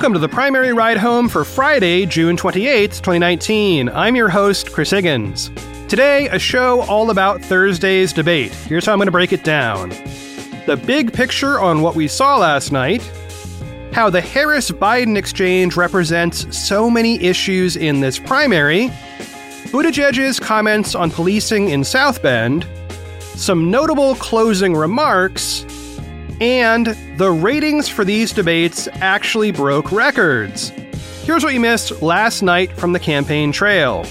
Welcome to the primary ride home for Friday, June 28th, 2019. I'm your host, Chris Higgins. Today, a show all about Thursday's debate. Here's how I'm going to break it down the big picture on what we saw last night, how the Harris Biden exchange represents so many issues in this primary, Buttigieg's comments on policing in South Bend, some notable closing remarks, and the ratings for these debates actually broke records. Here's what you missed last night from the campaign trail.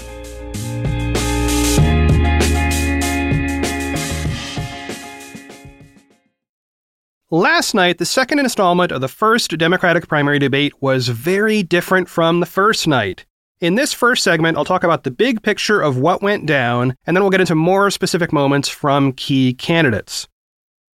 Last night, the second installment of the first Democratic primary debate was very different from the first night. In this first segment, I'll talk about the big picture of what went down, and then we'll get into more specific moments from key candidates.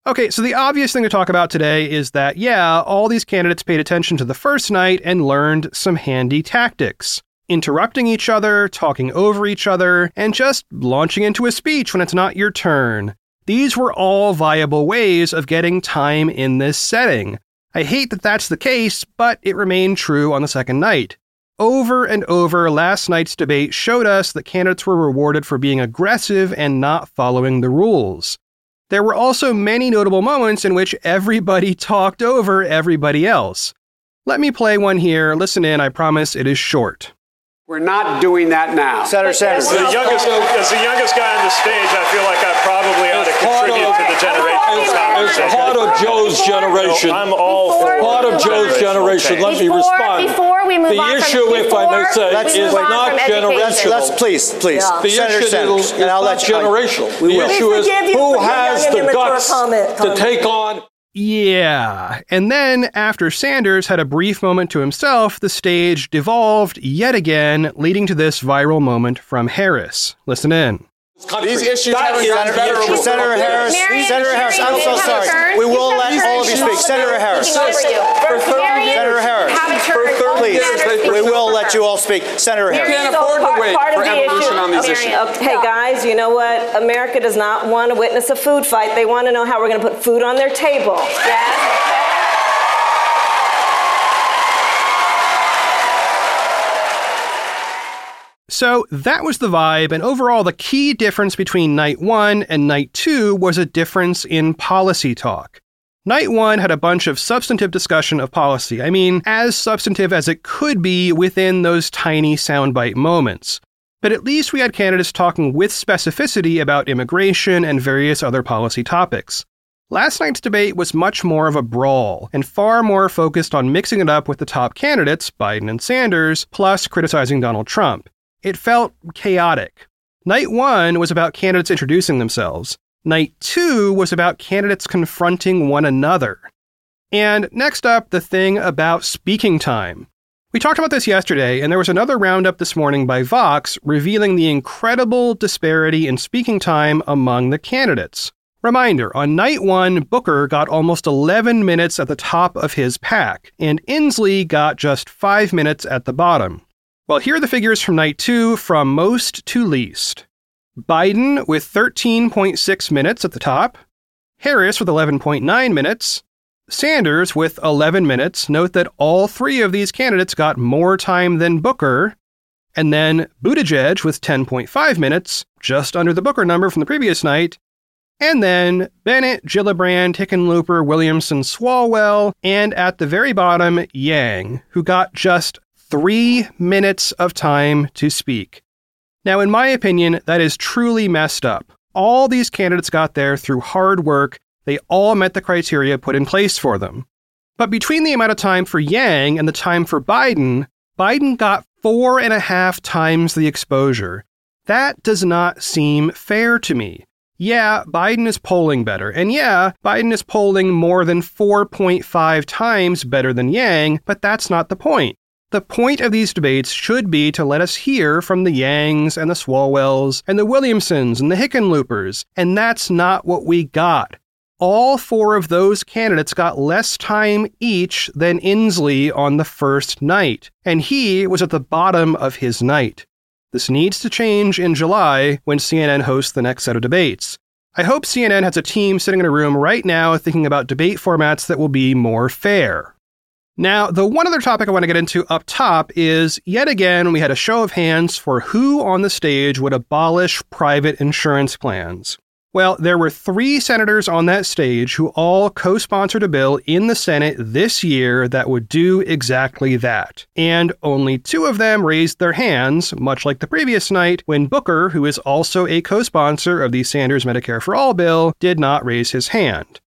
Okay, so the obvious thing to talk about today is that, yeah, all these candidates paid attention to the first night and learned some handy tactics. Interrupting each other, talking over each other, and just launching into a speech when it's not your turn. These were all viable ways of getting time in this setting. I hate that that's the case, but it remained true on the second night. Over and over, last night's debate showed us that candidates were rewarded for being aggressive and not following the rules. There were also many notable moments in which everybody talked over everybody else. Let me play one here. Listen in, I promise it is short. We're not doing that now. Senator Sanders. As the youngest, as the youngest guy on the stage, I feel like I probably ought to contribute to the generation. As part of Joe's generation, I'm all for part of Joe's generation. Let me respond. before we move the on from- issue, if I may before say, we is not generational. Let's please, please, the Senator issue Sanders, is, and I'll not let you. generational. We the will. issue is who has young the and immature guts comment, to take on Yeah. And then, after Sanders had a brief moment to himself, the stage devolved yet again, leading to this viral moment from Harris. Listen in. This country. These issues That haven't gotten better over- Senator Harris, Marion, Senator Harris, I'm so Marion, have a sorry. turn. We will let all of you turn. speak. Senator Harris. Speaking over you. For Marion, Senator Harris. have a turn. For All Please, senators we will let you all speak. Senator Marion, Harris. can't afford to part- wait for evolution on these issues. okay. Hey guys, you know what? America does not want to witness a food fight. They want to know how we're going to put food on their table. Yes. So that was the vibe, and overall, the key difference between night one and night two was a difference in policy talk. Night one had a bunch of substantive discussion of policy. I mean, as substantive as it could be within those tiny soundbite moments. But at least we had candidates talking with specificity about immigration and various other policy topics. Last night's debate was much more of a brawl, and far more focused on mixing it up with the top candidates, Biden and Sanders, plus criticizing Donald Trump. It felt chaotic. Night one was about candidates introducing themselves. Night two was about candidates confronting one another. And next up, the thing about speaking time. We talked about this yesterday, and there was another roundup this morning by Vox revealing the incredible disparity in speaking time among the candidates. Reminder on night one, Booker got almost 11 minutes at the top of his pack, and Inslee got just 5 minutes at the bottom. Well, here are the figures from night two from most to least. Biden with 13.6 minutes at the top, Harris with 11.9 minutes, Sanders with 11 minutes. Note that all three of these candidates got more time than Booker, and then Buttigieg with 10.5 minutes, just under the Booker number from the previous night, and then Bennet, Gillibrand, Hickenlooper, Williamson, Swalwell, and at the very bottom, Yang, who got just three minutes of time to speak. Now, in my opinion, that is truly messed up. All these candidates got there through hard work, they all met the criteria put in place for them. But between the amount of time for Yang and the time for Biden, Biden got four and a half times the exposure. That does not seem fair to me. Yeah, Biden is polling better. And yeah, Biden is polling more than 4.5 times better than Yang, but that's not the point. The point of these debates should be to let us hear from the Yangs and the Swalwells and the Williamsons and the Hickenloopers, and that's not what we got. All four of those candidates got less time each than Inslee on the first night, and he was at the bottom of his night. This needs to change in July when CNN hosts the next set of debates. I hope CNN has a team sitting in a room right now thinking about debate formats that will be more fair. Now, the one other topic I want to get into up top is yet again, we had a show of hands for who on the stage would abolish private insurance plans. Well, there were three senators on that stage who all co sponsored a bill in the Senate this year that would do exactly that. And only two of them raised their hands, much like the previous night, when Booker, who is also a co sponsor of the Sanders Medicare for All bill, did not raise his hand.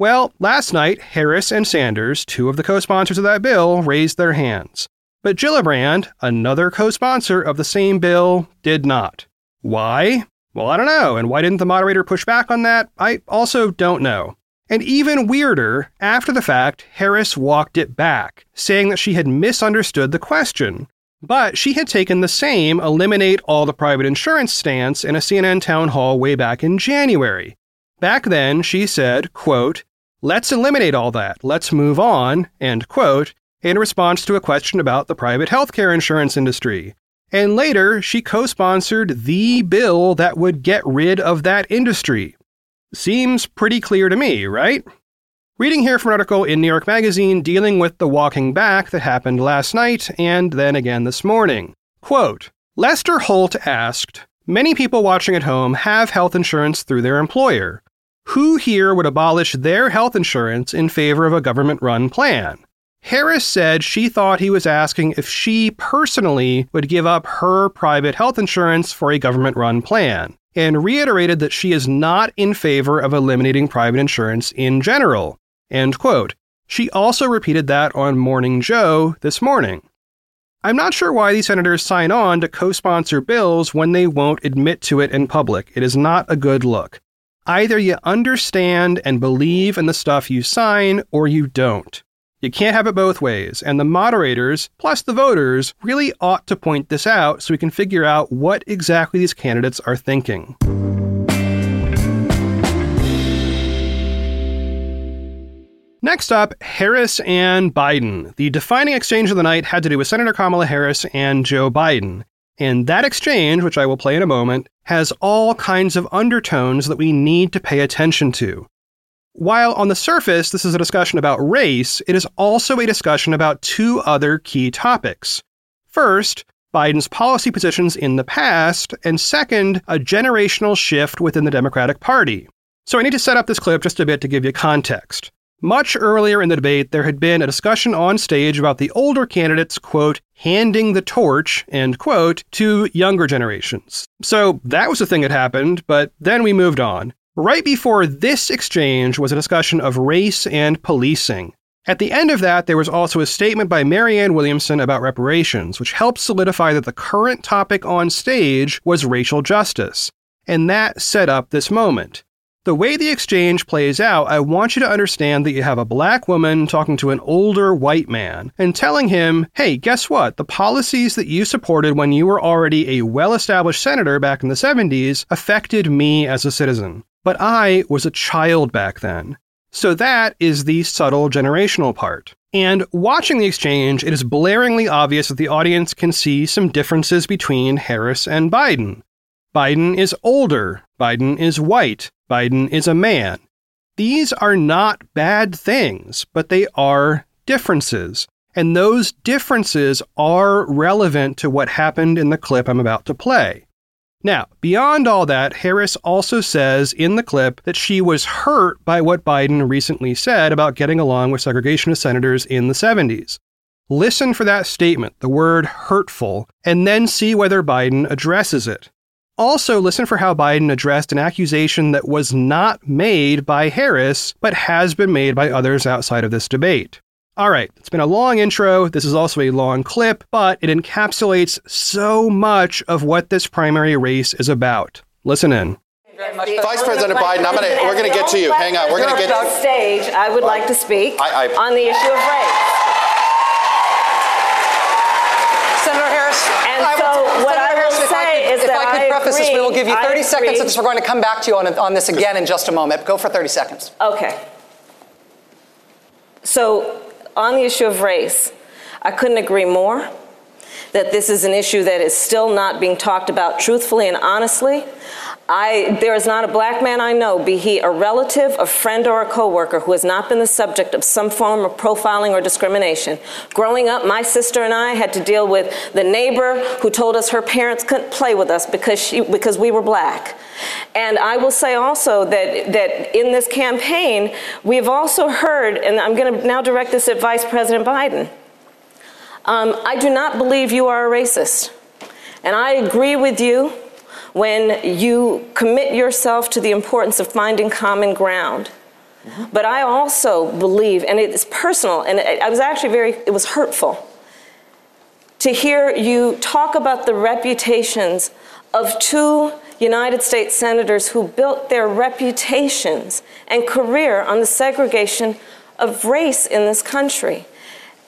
Well, last night, Harris and Sanders, two of the co sponsors of that bill, raised their hands. But Gillibrand, another co sponsor of the same bill, did not. Why? Well, I don't know. And why didn't the moderator push back on that? I also don't know. And even weirder, after the fact, Harris walked it back, saying that she had misunderstood the question. But she had taken the same eliminate all the private insurance stance in a CNN town hall way back in January. Back then, she said, quote, let's eliminate all that, let's move on, end quote, in response to a question about the private healthcare insurance industry. And later, she co sponsored the bill that would get rid of that industry. Seems pretty clear to me, right? Reading here from an article in New York Magazine dealing with the walking back that happened last night and then again this morning. Quote Lester Holt asked Many people watching at home have health insurance through their employer. Who here would abolish their health insurance in favor of a government run plan? Harris said she thought he was asking if she personally would give up her private health insurance for a government run plan, and reiterated that she is not in favor of eliminating private insurance in general. End quote. She also repeated that on Morning Joe this morning. I'm not sure why these senators sign on to co sponsor bills when they won't admit to it in public. It is not a good look. Either you understand and believe in the stuff you sign, or you don't. You can't have it both ways, and the moderators, plus the voters, really ought to point this out so we can figure out what exactly these candidates are thinking. Next up, Harris and Biden. The defining exchange of the night had to do with Senator Kamala Harris and Joe Biden. And that exchange, which I will play in a moment, has all kinds of undertones that we need to pay attention to. While on the surface this is a discussion about race, it is also a discussion about two other key topics. First, Biden's policy positions in the past, and second, a generational shift within the Democratic Party. So I need to set up this clip just a bit to give you context. Much earlier in the debate, there had been a discussion on stage about the older candidates, quote, handing the torch, end quote, to younger generations. So that was the thing that happened, but then we moved on. Right before this exchange was a discussion of race and policing. At the end of that, there was also a statement by Marianne Williamson about reparations, which helped solidify that the current topic on stage was racial justice. And that set up this moment. The way the exchange plays out, I want you to understand that you have a black woman talking to an older white man and telling him, hey, guess what? The policies that you supported when you were already a well established senator back in the 70s affected me as a citizen. But I was a child back then. So that is the subtle generational part. And watching the exchange, it is blaringly obvious that the audience can see some differences between Harris and Biden. Biden is older, Biden is white, Biden is a man. These are not bad things, but they are differences. And those differences are relevant to what happened in the clip I'm about to play. Now, beyond all that, Harris also says in the clip that she was hurt by what Biden recently said about getting along with segregationist senators in the 70s. Listen for that statement, the word hurtful, and then see whether Biden addresses it. Also, listen for how Biden addressed an accusation that was not made by Harris, but has been made by others outside of this debate. All right, it's been a long intro. This is also a long clip, but it encapsulates so much of what this primary race is about. Listen in. Vice President Biden, I'm gonna, we're going to get to you. Hang on, we're going to get. To stage, I would like to speak I- I- on the issue of race. Senator Harris, say is if that I could I preface this, we will give you 30 seconds agree. since we're going to come back to you on, on this again in just a moment. Go for 30 seconds. Okay. So, on the issue of race, I couldn't agree more that this is an issue that is still not being talked about truthfully and honestly. I, there is not a black man I know, be he a relative, a friend, or a coworker, who has not been the subject of some form of profiling or discrimination. Growing up, my sister and I had to deal with the neighbor who told us her parents couldn't play with us because, she, because we were black. And I will say also that, that in this campaign, we've also heard, and I'm going to now direct this at Vice President Biden. Um, I do not believe you are a racist. And I agree with you when you commit yourself to the importance of finding common ground. But I also believe, and it's personal, and I was actually very, it was hurtful to hear you talk about the reputations of two United States senators who built their reputations and career on the segregation of race in this country.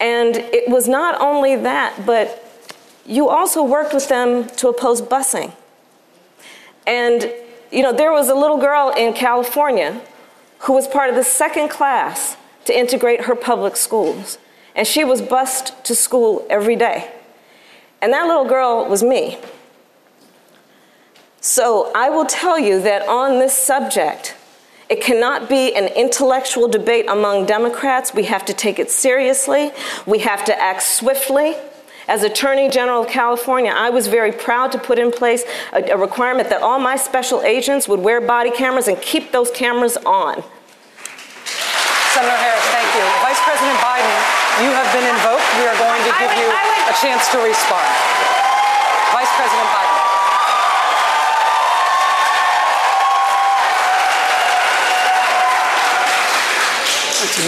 And it was not only that, but you also worked with them to oppose busing. And, you know, there was a little girl in California who was part of the second class to integrate her public schools. And she was bused to school every day. And that little girl was me. So I will tell you that on this subject, it cannot be an intellectual debate among Democrats. We have to take it seriously. We have to act swiftly. As Attorney General of California, I was very proud to put in place a, a requirement that all my special agents would wear body cameras and keep those cameras on. Senator Harris, thank you. Vice President Biden, you have been invoked. We are going to give would, you would, a chance to respond. Vice President Biden.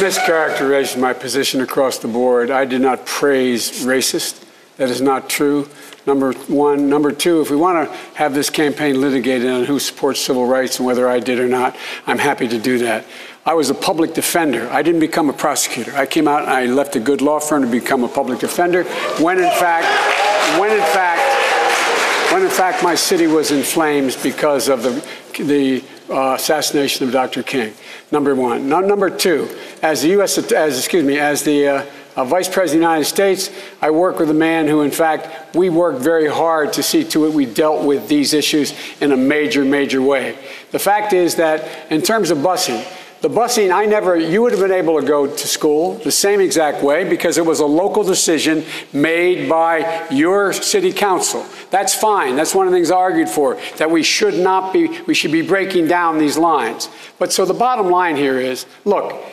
Mischaracterization my position across the board. I did not praise racist. That is not true. Number one. Number two, if we want to have this campaign litigated on who supports civil rights and whether I did or not, I'm happy to do that. I was a public defender. I didn't become a prosecutor. I came out and I left a good law firm to become a public defender when in fact, when in fact, when in fact my city was in flames because of the, the uh, assassination of Dr. King. Number one. No, number two, as the U.S. as excuse me, as the uh, uh, Vice President of the United States, I work with a man who, in fact, we worked very hard to see to it we dealt with these issues in a major, major way. The fact is that in terms of busing, the busing, I never, you would have been able to go to school the same exact way because it was a local decision made by your city council. That's fine. That's one of the things I argued for, that we should not be, we should be breaking down these lines. But so the bottom line here is look,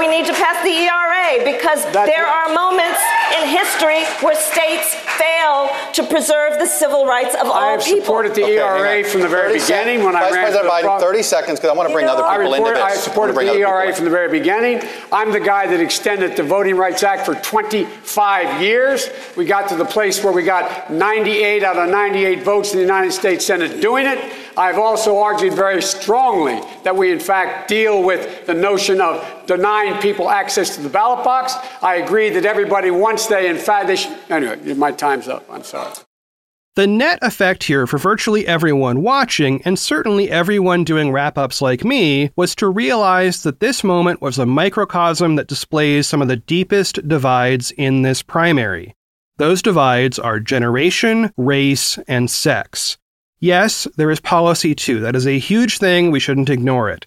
we need to pass the ERA because that's there are moments in history where states fail to preserve the civil rights of all people. I have supported the okay, ERA from the very beginning when Vice I ran President Biden, pro- 30 seconds because I want to bring know, other people report, into this. I supported the ERA from the very beginning. I'm the guy that extended the Voting Rights Act for 25 years. We got to the place where we got 98 out of 98 votes in the United States Senate doing it. I've also argued very strongly that we, in fact, deal with the notion of denying people access to the ballot box. I agree that everybody, once they, in fact, they should. Anyway, my time's up. I'm sorry. The net effect here for virtually everyone watching, and certainly everyone doing wrap ups like me, was to realize that this moment was a microcosm that displays some of the deepest divides in this primary. Those divides are generation, race, and sex. Yes, there is policy too. That is a huge thing. We shouldn't ignore it.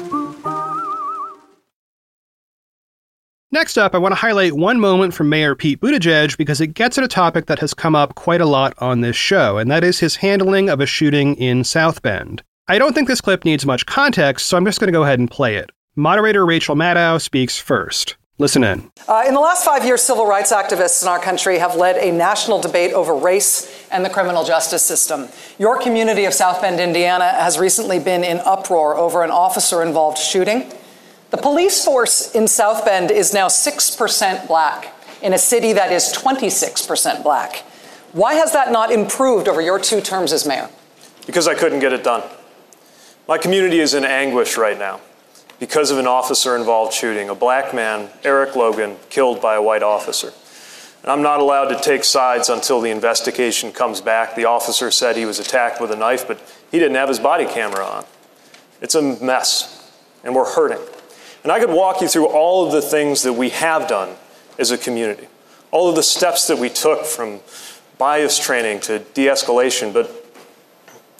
Next up, I want to highlight one moment from Mayor Pete Buttigieg because it gets at a topic that has come up quite a lot on this show, and that is his handling of a shooting in South Bend. I don't think this clip needs much context, so I'm just going to go ahead and play it. Moderator Rachel Maddow speaks first. Listen in. Uh, in the last five years, civil rights activists in our country have led a national debate over race and the criminal justice system. Your community of South Bend, Indiana, has recently been in uproar over an officer involved shooting. The police force in South Bend is now 6% black in a city that is 26% black. Why has that not improved over your two terms as mayor? Because I couldn't get it done. My community is in anguish right now because of an officer involved shooting, a black man, Eric Logan, killed by a white officer. And I'm not allowed to take sides until the investigation comes back. The officer said he was attacked with a knife, but he didn't have his body camera on. It's a mess, and we're hurting. And I could walk you through all of the things that we have done as a community, all of the steps that we took from bias training to de escalation, but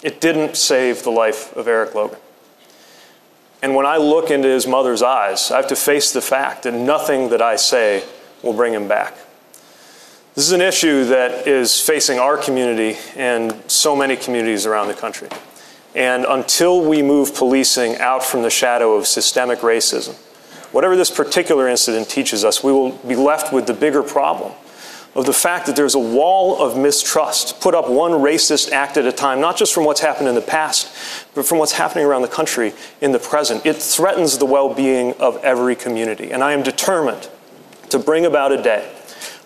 it didn't save the life of Eric Logan. And when I look into his mother's eyes, I have to face the fact that nothing that I say will bring him back. This is an issue that is facing our community and so many communities around the country. And until we move policing out from the shadow of systemic racism, whatever this particular incident teaches us, we will be left with the bigger problem of the fact that there's a wall of mistrust put up one racist act at a time, not just from what's happened in the past, but from what's happening around the country in the present. It threatens the well being of every community. And I am determined to bring about a day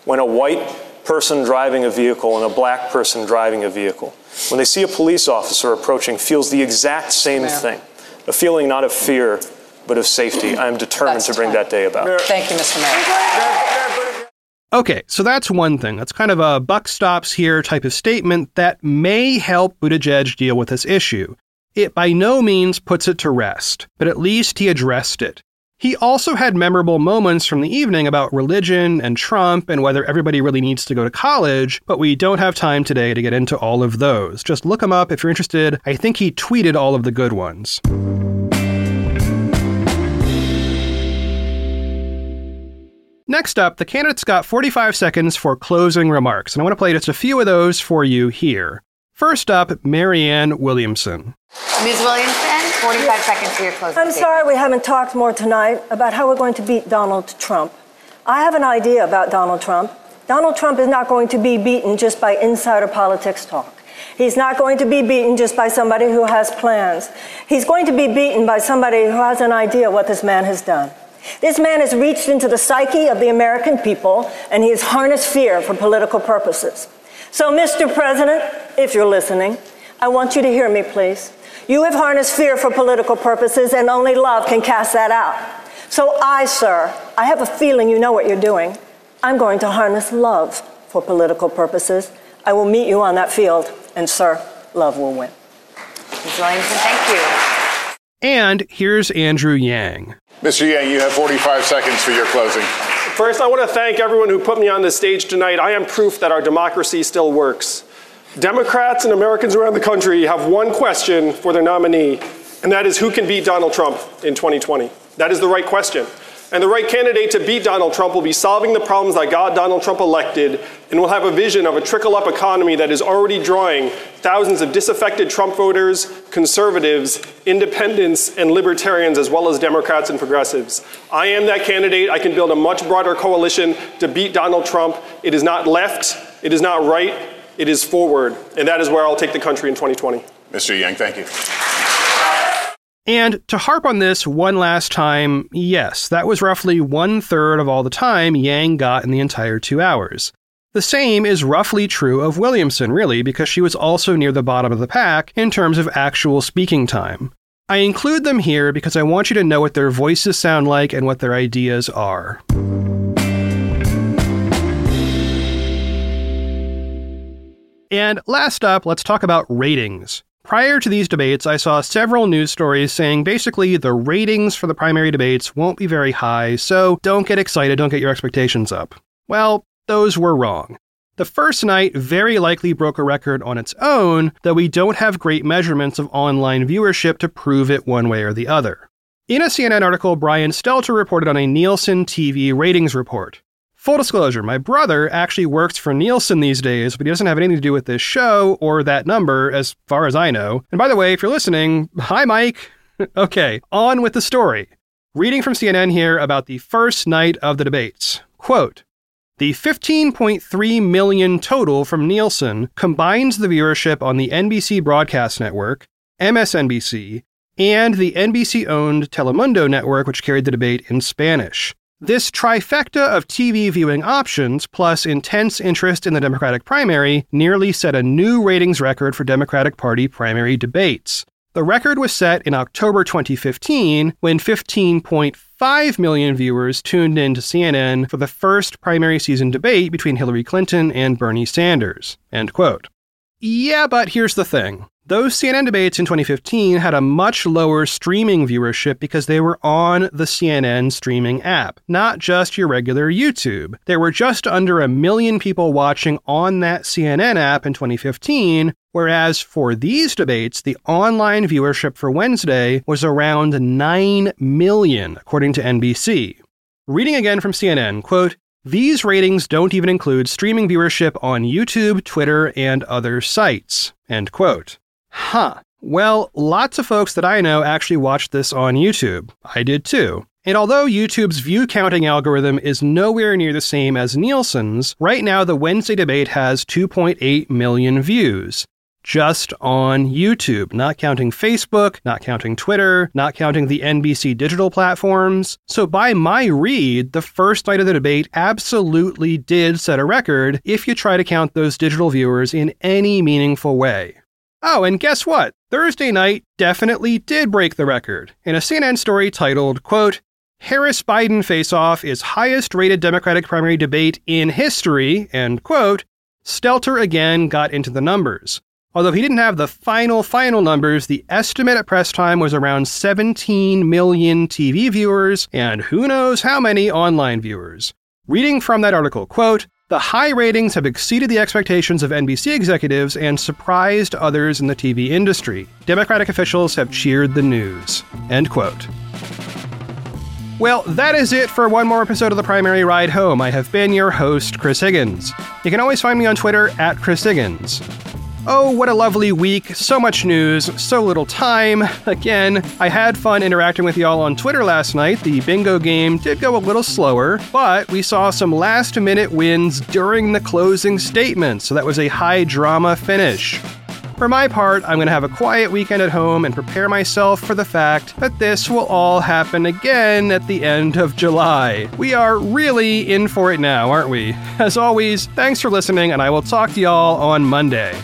when a white person driving a vehicle and a black person driving a vehicle, when they see a police officer approaching, feels the exact same yeah. thing a feeling not of fear, but of safety. I am determined That's to bring that day about. Thank you, Mr. Mayor. Okay, so that's one thing. That's kind of a buck stops here type of statement that may help Buttigieg deal with this issue. It by no means puts it to rest, but at least he addressed it. He also had memorable moments from the evening about religion and Trump and whether everybody really needs to go to college, but we don't have time today to get into all of those. Just look him up if you're interested. I think he tweeted all of the good ones. Next up, the candidates got 45 seconds for closing remarks, and I want to play just a few of those for you here. First up, Marianne Williamson. Ms. Williamson, 45 seconds your closing I'm sorry we haven't talked more tonight about how we're going to beat Donald Trump. I have an idea about Donald Trump. Donald Trump is not going to be beaten just by insider politics talk. He's not going to be beaten just by somebody who has plans. He's going to be beaten by somebody who has an idea what this man has done. This man has reached into the psyche of the American people and he has harnessed fear for political purposes. So, Mr. President, if you're listening, I want you to hear me, please. You have harnessed fear for political purposes, and only love can cast that out. So, I, sir, I have a feeling you know what you're doing. I'm going to harness love for political purposes. I will meet you on that field, and, sir, love will win. Ms. Williamson, thank you. And here's Andrew Yang. Mr. Yang, you have 45 seconds for your closing. First, I want to thank everyone who put me on this stage tonight. I am proof that our democracy still works. Democrats and Americans around the country have one question for their nominee, and that is who can beat Donald Trump in 2020? That is the right question. And the right candidate to beat Donald Trump will be solving the problems that got Donald Trump elected and will have a vision of a trickle up economy that is already drawing thousands of disaffected Trump voters, conservatives, independents, and libertarians, as well as Democrats and progressives. I am that candidate. I can build a much broader coalition to beat Donald Trump. It is not left, it is not right, it is forward. And that is where I'll take the country in 2020. Mr. Yang, thank you. And to harp on this one last time, yes, that was roughly one third of all the time Yang got in the entire two hours. The same is roughly true of Williamson, really, because she was also near the bottom of the pack in terms of actual speaking time. I include them here because I want you to know what their voices sound like and what their ideas are. And last up, let's talk about ratings. Prior to these debates, I saw several news stories saying basically the ratings for the primary debates won't be very high, so don't get excited, don't get your expectations up. Well, those were wrong. The first night very likely broke a record on its own, though we don't have great measurements of online viewership to prove it one way or the other. In a CNN article, Brian Stelter reported on a Nielsen TV ratings report. Full disclosure, my brother actually works for Nielsen these days, but he doesn't have anything to do with this show or that number, as far as I know. And by the way, if you're listening, hi, Mike. okay, on with the story. Reading from CNN here about the first night of the debates. Quote, the 15.3 million total from Nielsen combines the viewership on the NBC broadcast network, MSNBC, and the NBC owned Telemundo network, which carried the debate in Spanish. This trifecta of TV viewing options, plus intense interest in the Democratic primary, nearly set a new ratings record for Democratic Party primary debates. The record was set in October 2015 when 15.5 million viewers tuned in to CNN for the first primary season debate between Hillary Clinton and Bernie Sanders. End quote. Yeah, but here's the thing. Those CNN debates in 2015 had a much lower streaming viewership because they were on the CNN streaming app, not just your regular YouTube. There were just under a million people watching on that CNN app in 2015, whereas for these debates, the online viewership for Wednesday was around 9 million, according to NBC. Reading again from CNN, quote, these ratings don't even include streaming viewership on YouTube, Twitter, and other sites. End quote. Huh. Well, lots of folks that I know actually watched this on YouTube. I did too. And although YouTube's view counting algorithm is nowhere near the same as Nielsen's, right now the Wednesday debate has 2.8 million views. Just on YouTube, not counting Facebook, not counting Twitter, not counting the NBC digital platforms. So, by my read, the first night of the debate absolutely did set a record if you try to count those digital viewers in any meaningful way. Oh, and guess what? Thursday night definitely did break the record. In a CNN story titled, quote, Harris Biden face off is highest rated Democratic primary debate in history, end quote, Stelter again got into the numbers. Although he didn't have the final, final numbers, the estimate at press time was around 17 million TV viewers and who knows how many online viewers. Reading from that article, quote, the high ratings have exceeded the expectations of NBC executives and surprised others in the TV industry. Democratic officials have cheered the news. End quote. Well, that is it for one more episode of the Primary Ride Home. I have been your host, Chris Higgins. You can always find me on Twitter at Chris Higgins. Oh, what a lovely week. So much news, so little time. Again, I had fun interacting with y'all on Twitter last night. The bingo game did go a little slower, but we saw some last minute wins during the closing statement, so that was a high drama finish. For my part, I'm going to have a quiet weekend at home and prepare myself for the fact that this will all happen again at the end of July. We are really in for it now, aren't we? As always, thanks for listening, and I will talk to y'all on Monday.